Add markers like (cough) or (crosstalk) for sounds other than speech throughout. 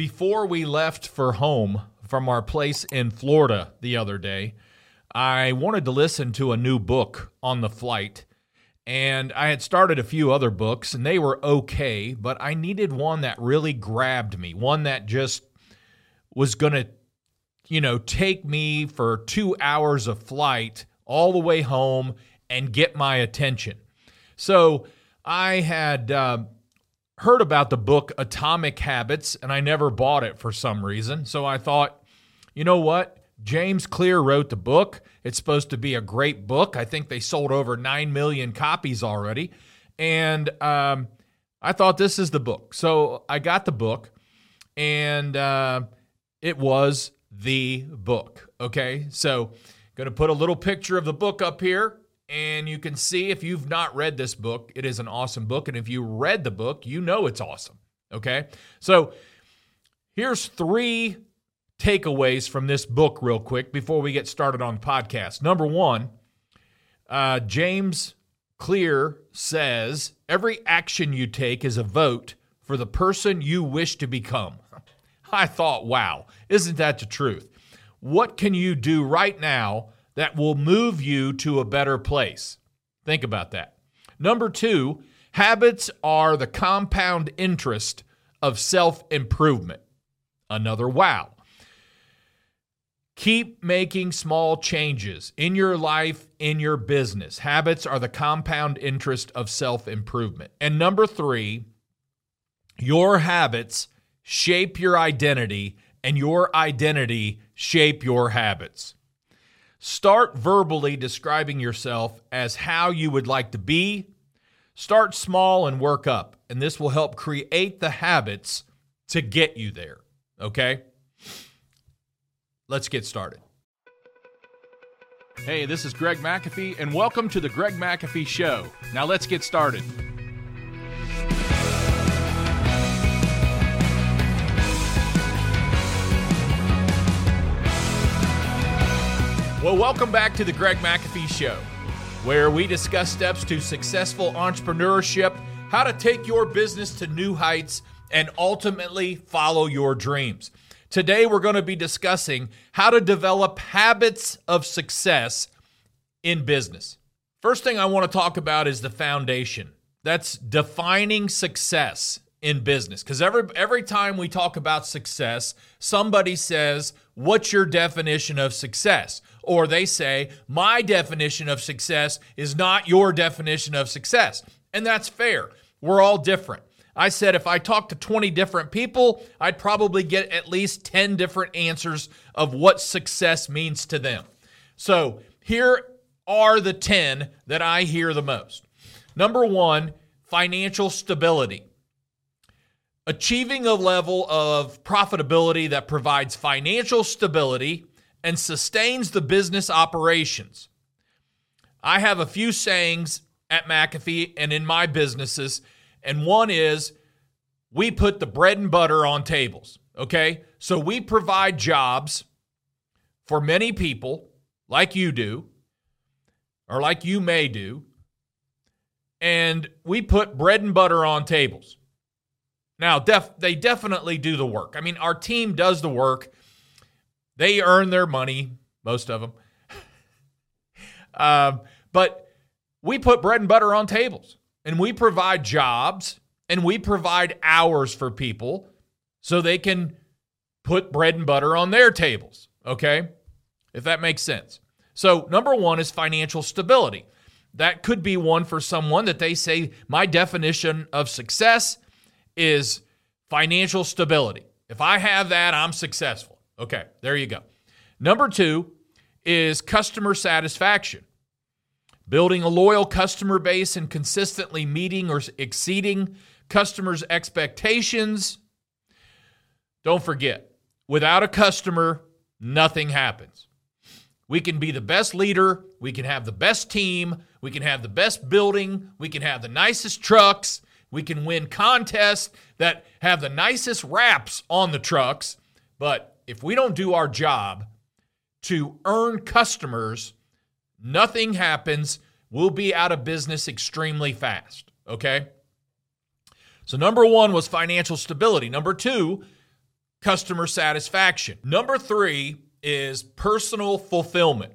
before we left for home from our place in Florida the other day, I wanted to listen to a new book on the flight. And I had started a few other books and they were okay, but I needed one that really grabbed me, one that just was going to, you know, take me for two hours of flight all the way home and get my attention. So I had uh, heard about the book Atomic Habits and I never bought it for some reason. So I thought, you know what? James Clear wrote the book. It's supposed to be a great book. I think they sold over 9 million copies already. And um, I thought this is the book. So I got the book, and uh, it was the book. Okay. So, going to put a little picture of the book up here. And you can see if you've not read this book, it is an awesome book. And if you read the book, you know it's awesome. Okay. So, here's three takeaways from this book, real quick, before we get started on the podcast. Number one, uh, James Clear says every action you take is a vote for the person you wish to become. (laughs) I thought, wow, isn't that the truth? What can you do right now that will move you to a better place? Think about that. Number two, habits are the compound interest of self improvement. Another wow. Keep making small changes in your life, in your business. Habits are the compound interest of self improvement. And number three, your habits shape your identity, and your identity shape your habits. Start verbally describing yourself as how you would like to be. Start small and work up, and this will help create the habits to get you there. Okay? Let's get started. Hey, this is Greg McAfee, and welcome to the Greg McAfee Show. Now let's get started. Well, welcome back to the Greg McAfee Show, where we discuss steps to successful entrepreneurship, how to take your business to new heights, and ultimately follow your dreams. Today, we're going to be discussing how to develop habits of success in business. First thing I want to talk about is the foundation. That's defining success in business. Because every every time we talk about success, somebody says, "What's your definition of success?" Or they say, "My definition of success is not your definition of success." And that's fair. We're all different. I said if I talked to 20 different people, I'd probably get at least 10 different answers of what success means to them. So here are the 10 that I hear the most. Number one, financial stability. Achieving a level of profitability that provides financial stability and sustains the business operations. I have a few sayings at McAfee and in my businesses and one is we put the bread and butter on tables. Okay. So we provide jobs for many people, like you do, or like you may do. And we put bread and butter on tables. Now, def- they definitely do the work. I mean, our team does the work. They earn their money, most of them. (laughs) um, but we put bread and butter on tables and we provide jobs and we provide hours for people so they can put bread and butter on their tables. Okay? If that makes sense. So, number one is financial stability. That could be one for someone that they say, my definition of success is financial stability. If I have that, I'm successful. Okay, there you go. Number two is customer satisfaction building a loyal customer base and consistently meeting or exceeding customers' expectations. Don't forget, without a customer, nothing happens. We can be the best leader, we can have the best team, we can have the best building, we can have the nicest trucks, we can win contests that have the nicest wraps on the trucks, but if we don't do our job to earn customers, nothing happens. We'll be out of business extremely fast. Okay? So, number one was financial stability. Number two, customer satisfaction. Number three is personal fulfillment.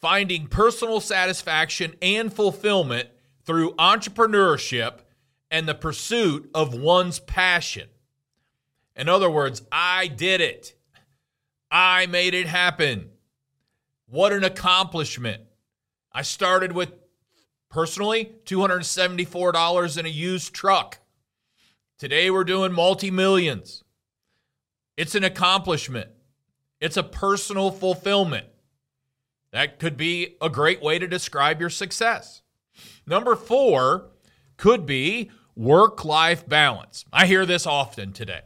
Finding personal satisfaction and fulfillment through entrepreneurship and the pursuit of one's passion. In other words, I did it. I made it happen. What an accomplishment. I started with personally $274 in a used truck. Today we're doing multi millions. It's an accomplishment, it's a personal fulfillment. That could be a great way to describe your success. Number four could be work life balance. I hear this often today.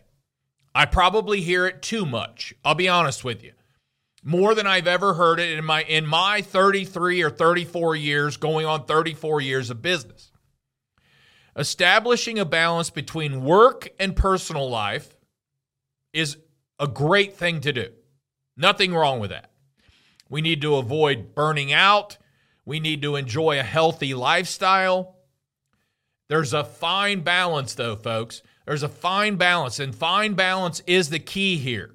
I probably hear it too much. I'll be honest with you. More than I've ever heard it in my in my 33 or 34 years going on 34 years of business. Establishing a balance between work and personal life is a great thing to do. Nothing wrong with that. We need to avoid burning out. We need to enjoy a healthy lifestyle. There's a fine balance, though, folks. There's a fine balance, and fine balance is the key here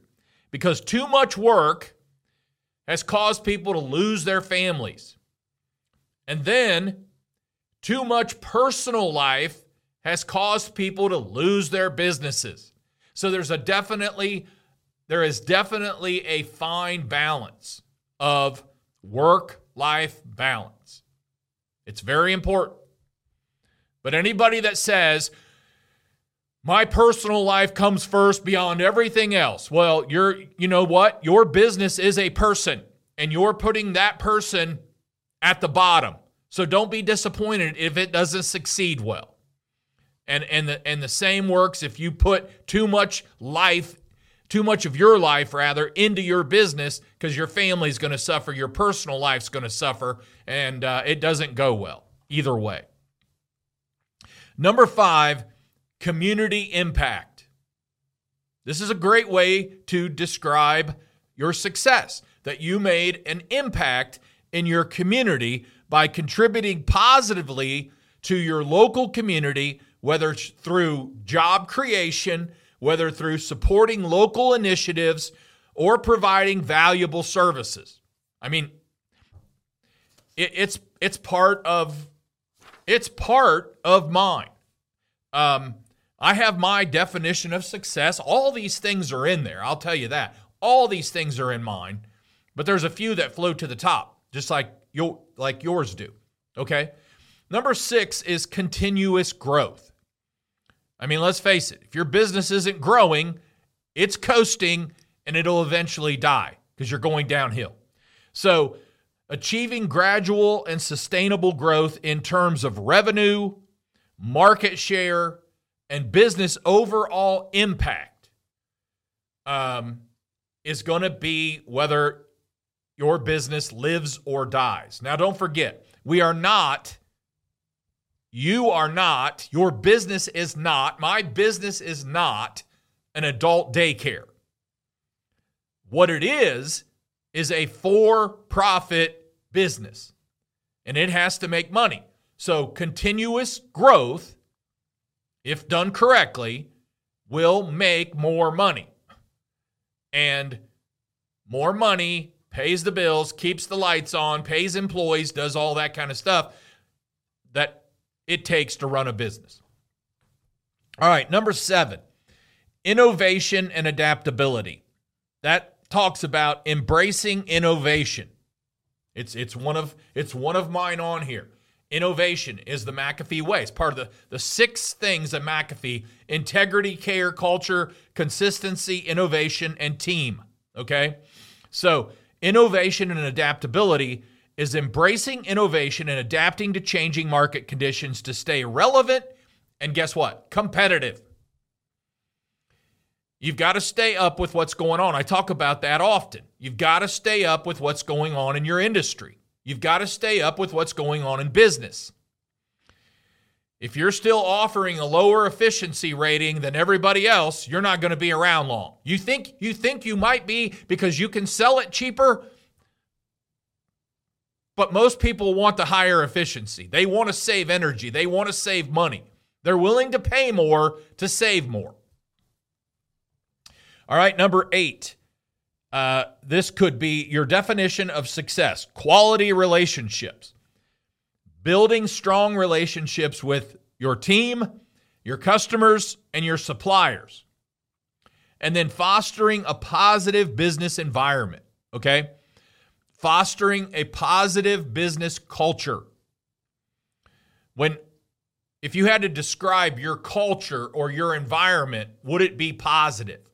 because too much work has caused people to lose their families. And then too much personal life has caused people to lose their businesses. So there's a definitely there is definitely a fine balance of work life balance. It's very important. But anybody that says, my personal life comes first beyond everything else. Well, you're, you know what? Your business is a person, and you're putting that person at the bottom. So don't be disappointed if it doesn't succeed well. And and the and the same works if you put too much life, too much of your life rather into your business because your family's going to suffer, your personal life's going to suffer, and uh, it doesn't go well either way. Number five, community impact. This is a great way to describe your success that you made an impact in your community by contributing positively to your local community, whether it's through job creation, whether through supporting local initiatives, or providing valuable services. I mean, it, it's it's part of it's part of mine. Um, I have my definition of success. All these things are in there. I'll tell you that. All these things are in mine, but there's a few that float to the top, just like your like yours do. Okay. Number six is continuous growth. I mean, let's face it. If your business isn't growing, it's coasting and it'll eventually die because you're going downhill. So achieving gradual and sustainable growth in terms of revenue, market share, and business overall impact um, is going to be whether your business lives or dies. Now, don't forget, we are not, you are not, your business is not, my business is not an adult daycare. What it is, is a for profit business and it has to make money. So, continuous growth, if done correctly, will make more money. And more money pays the bills, keeps the lights on, pays employees, does all that kind of stuff that it takes to run a business. All right, number seven innovation and adaptability. That talks about embracing innovation. It's it's one of it's one of mine on here. Innovation is the McAfee way. It's part of the, the six things at McAfee integrity, care, culture, consistency, innovation, and team. Okay? So, innovation and adaptability is embracing innovation and adapting to changing market conditions to stay relevant and guess what? Competitive. You've got to stay up with what's going on. I talk about that often. You've got to stay up with what's going on in your industry. You've got to stay up with what's going on in business. If you're still offering a lower efficiency rating than everybody else, you're not going to be around long. You think you think you might be because you can sell it cheaper, but most people want the higher efficiency. They want to save energy, they want to save money. They're willing to pay more to save more. All right, number eight. Uh, this could be your definition of success quality relationships. Building strong relationships with your team, your customers, and your suppliers. And then fostering a positive business environment. Okay? Fostering a positive business culture. When if you had to describe your culture or your environment, would it be positive?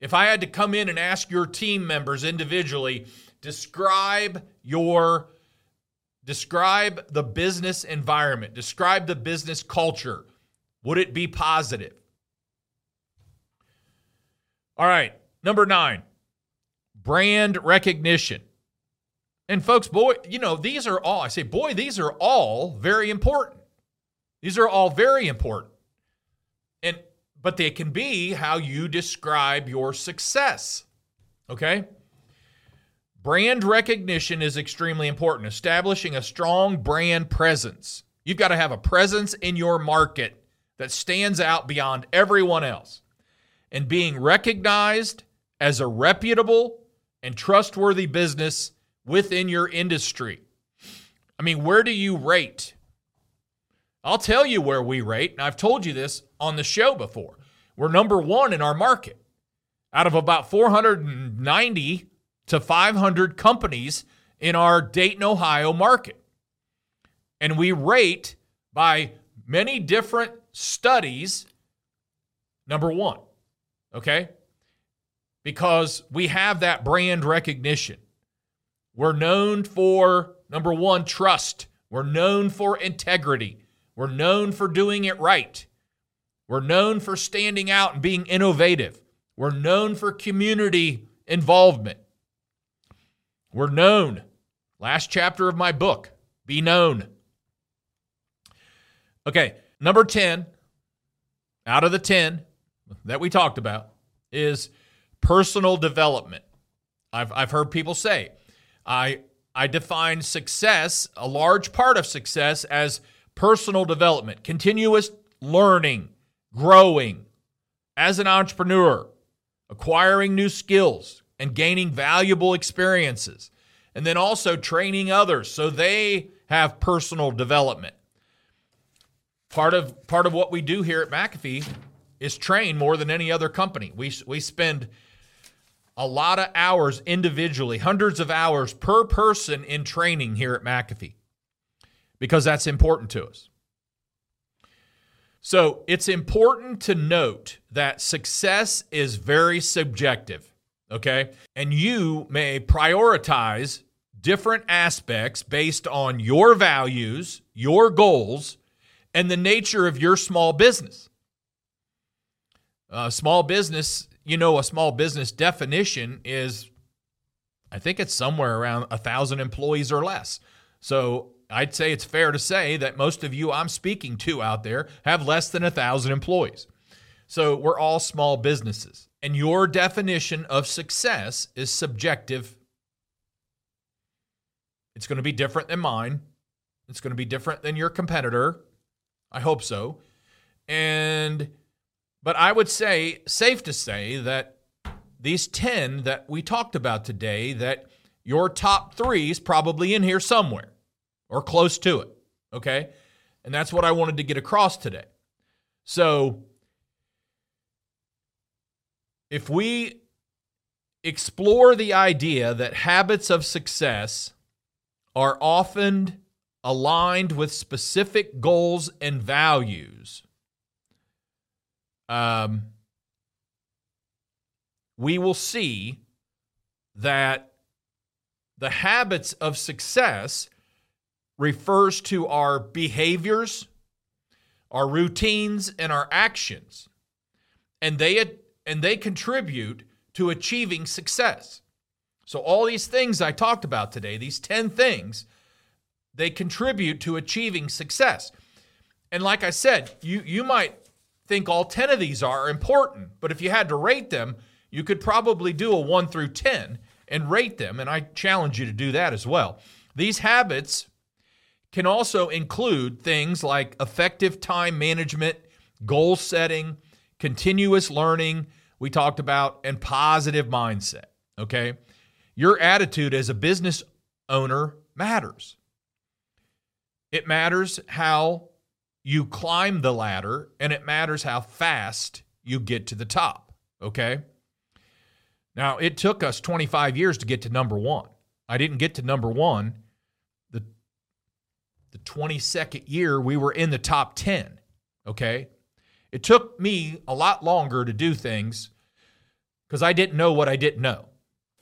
If I had to come in and ask your team members individually, describe your describe the business environment, describe the business culture, would it be positive? All right, number 9. Brand recognition. And folks, boy, you know, these are all I say, boy, these are all very important. These are all very important. But they can be how you describe your success. Okay? Brand recognition is extremely important. Establishing a strong brand presence. You've got to have a presence in your market that stands out beyond everyone else. And being recognized as a reputable and trustworthy business within your industry. I mean, where do you rate I'll tell you where we rate, and I've told you this on the show before. We're number one in our market out of about 490 to 500 companies in our Dayton, Ohio market. And we rate by many different studies number one, okay? Because we have that brand recognition. We're known for, number one, trust. We're known for integrity. We're known for doing it right. We're known for standing out and being innovative. We're known for community involvement. We're known. Last chapter of my book, Be Known. Okay, number 10 out of the 10 that we talked about is personal development. I've, I've heard people say, I, I define success, a large part of success, as personal development, continuous learning, growing as an entrepreneur, acquiring new skills and gaining valuable experiences, and then also training others so they have personal development. Part of part of what we do here at McAfee is train more than any other company. We we spend a lot of hours individually, hundreds of hours per person in training here at McAfee because that's important to us. So it's important to note that success is very subjective, okay? And you may prioritize different aspects based on your values, your goals, and the nature of your small business. A small business, you know, a small business definition is, I think it's somewhere around a thousand employees or less. So I'd say it's fair to say that most of you I'm speaking to out there have less than a thousand employees. So we're all small businesses. And your definition of success is subjective. It's going to be different than mine. It's going to be different than your competitor. I hope so. And, but I would say, safe to say, that these 10 that we talked about today, that your top three is probably in here somewhere or close to it. Okay. And that's what I wanted to get across today. So if we explore the idea that habits of success are often aligned with specific goals and values, um, we will see that the habits of success refers to our behaviors, our routines, and our actions. And they and they contribute to achieving success. So all these things I talked about today, these 10 things, they contribute to achieving success. And like I said, you you might think all 10 of these are important, but if you had to rate them, you could probably do a 1 through 10 and rate them, and I challenge you to do that as well. These habits can also include things like effective time management, goal setting, continuous learning, we talked about, and positive mindset. Okay. Your attitude as a business owner matters. It matters how you climb the ladder, and it matters how fast you get to the top. Okay. Now, it took us 25 years to get to number one. I didn't get to number one. The, the 22nd year, we were in the top 10. Okay. It took me a lot longer to do things because I didn't know what I didn't know.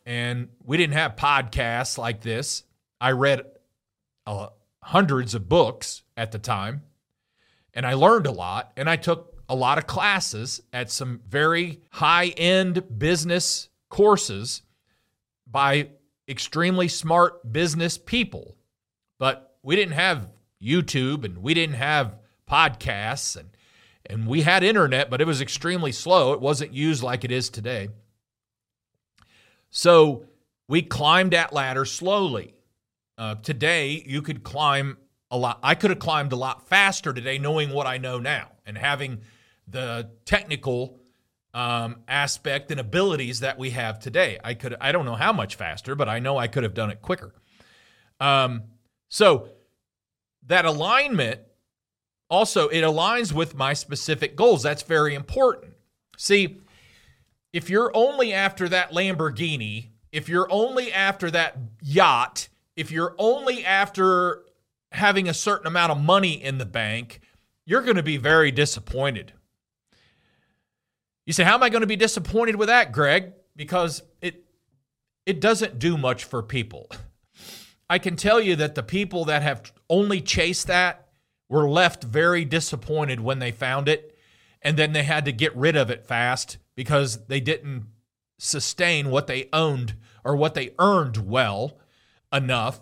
And we didn't have podcasts like this. I read uh, hundreds of books at the time, and I learned a lot. And I took a lot of classes at some very high end business courses by extremely smart business people. But we didn't have YouTube and we didn't have podcasts and and we had internet, but it was extremely slow. It wasn't used like it is today. So we climbed that ladder slowly. Uh, today, you could climb a lot. I could have climbed a lot faster today, knowing what I know now and having the technical um, aspect and abilities that we have today. I could. I don't know how much faster, but I know I could have done it quicker. Um, so that alignment also it aligns with my specific goals. That's very important. See, if you're only after that Lamborghini, if you're only after that yacht, if you're only after having a certain amount of money in the bank, you're going to be very disappointed. You say, How am I going to be disappointed with that, Greg? Because it it doesn't do much for people. (laughs) I can tell you that the people that have only chase that were left very disappointed when they found it, and then they had to get rid of it fast because they didn't sustain what they owned or what they earned well enough,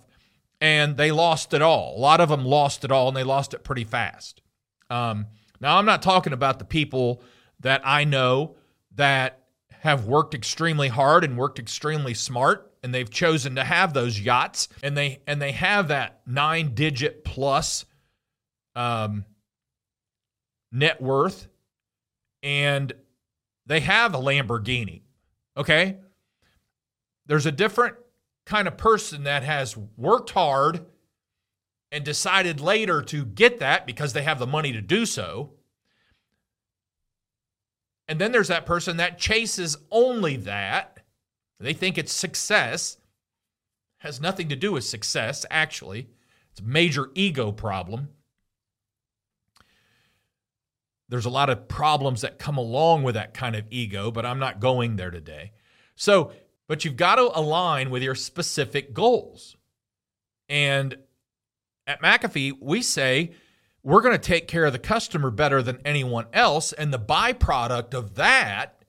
and they lost it all. A lot of them lost it all, and they lost it pretty fast. Um, now, I'm not talking about the people that I know that have worked extremely hard and worked extremely smart and they've chosen to have those yachts and they and they have that nine digit plus um, net worth and they have a Lamborghini. Okay? There's a different kind of person that has worked hard and decided later to get that because they have the money to do so. And then there's that person that chases only that. They think it's success. Has nothing to do with success, actually. It's a major ego problem. There's a lot of problems that come along with that kind of ego, but I'm not going there today. So, but you've got to align with your specific goals. And at McAfee, we say we're going to take care of the customer better than anyone else. And the byproduct of that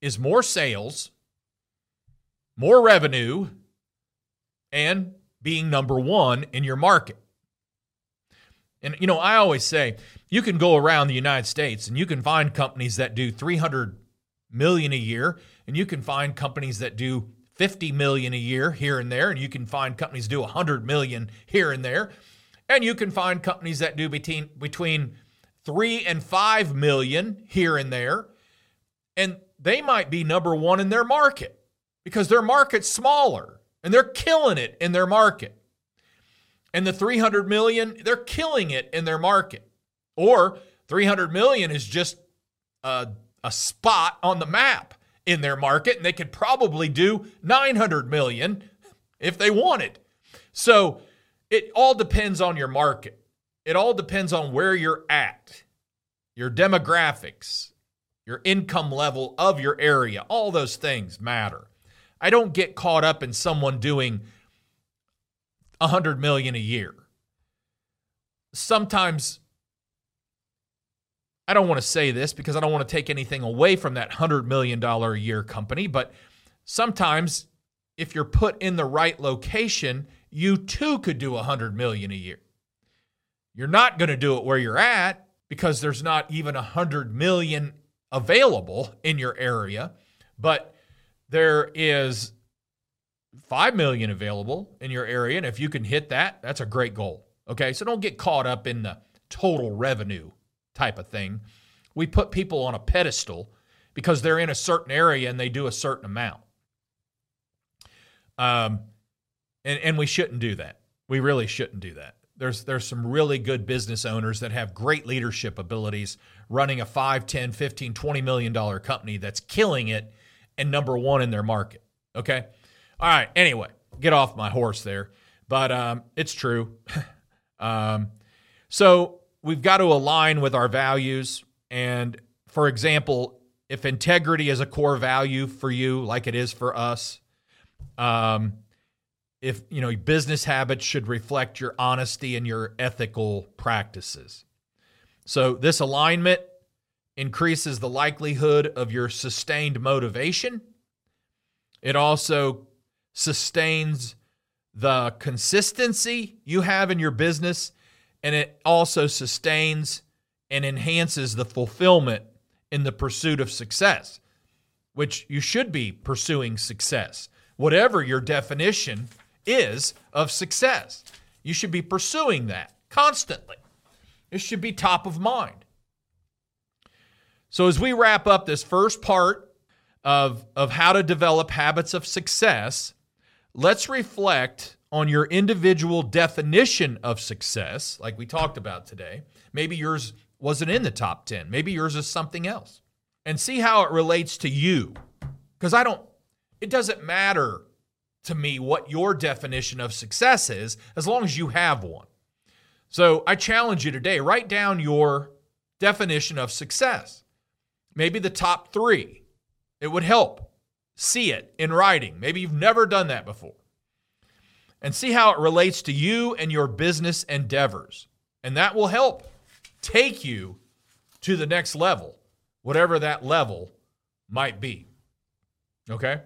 is more sales, more revenue, and being number one in your market. And you know, I always say you can go around the United States and you can find companies that do 300 million a year and you can find companies that do 50 million a year here and there and you can find companies do 100 million here and there and you can find companies that do between between 3 and 5 million here and there and they might be number 1 in their market because their market's smaller and they're killing it in their market and the 300 million, they're killing it in their market. Or 300 million is just a, a spot on the map in their market, and they could probably do 900 million if they wanted. So it all depends on your market. It all depends on where you're at, your demographics, your income level of your area. All those things matter. I don't get caught up in someone doing 100 million a year. Sometimes I don't want to say this because I don't want to take anything away from that 100 million dollar a year company, but sometimes if you're put in the right location, you too could do 100 million a year. You're not going to do it where you're at because there's not even 100 million available in your area, but there is 5 million available in your area and if you can hit that that's a great goal okay so don't get caught up in the total revenue type of thing we put people on a pedestal because they're in a certain area and they do a certain amount. Um, and, and we shouldn't do that. We really shouldn't do that. There's there's some really good business owners that have great leadership abilities running a 5, 10, 15, 20 million dollar company that's killing it and number 1 in their market. Okay? All right, anyway, get off my horse there. But um, it's true. (laughs) um, so we've got to align with our values. And for example, if integrity is a core value for you, like it is for us, um, if you know business habits should reflect your honesty and your ethical practices. So this alignment increases the likelihood of your sustained motivation. It also sustains the consistency you have in your business and it also sustains and enhances the fulfillment in the pursuit of success, which you should be pursuing success, whatever your definition is of success. You should be pursuing that constantly. It should be top of mind. So, as we wrap up this first part of, of how to develop habits of success, let's reflect on your individual definition of success, like we talked about today. Maybe yours wasn't in the top 10, maybe yours is something else, and see how it relates to you. Because I don't, it doesn't matter to me what your definition of success is as long as you have one. So I challenge you today write down your definition of success. Maybe the top three. It would help. See it in writing. Maybe you've never done that before and see how it relates to you and your business endeavors. And that will help take you to the next level, whatever that level might be. Okay?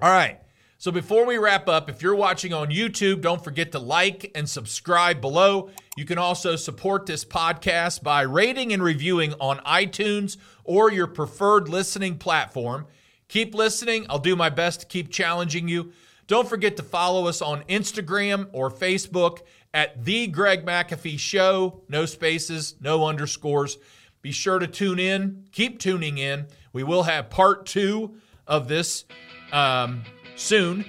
All right. So before we wrap up, if you're watching on YouTube, don't forget to like and subscribe below. You can also support this podcast by rating and reviewing on iTunes or your preferred listening platform. Keep listening. I'll do my best to keep challenging you. Don't forget to follow us on Instagram or Facebook at The Greg McAfee Show. No spaces, no underscores. Be sure to tune in. Keep tuning in. We will have part two of this um, soon.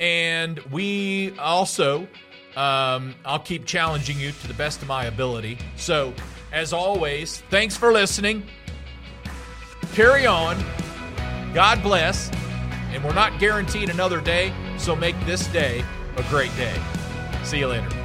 And we also, um, I'll keep challenging you to the best of my ability. So, as always, thanks for listening. Carry on. God bless. And we're not guaranteed another day. So make this day a great day. See you later.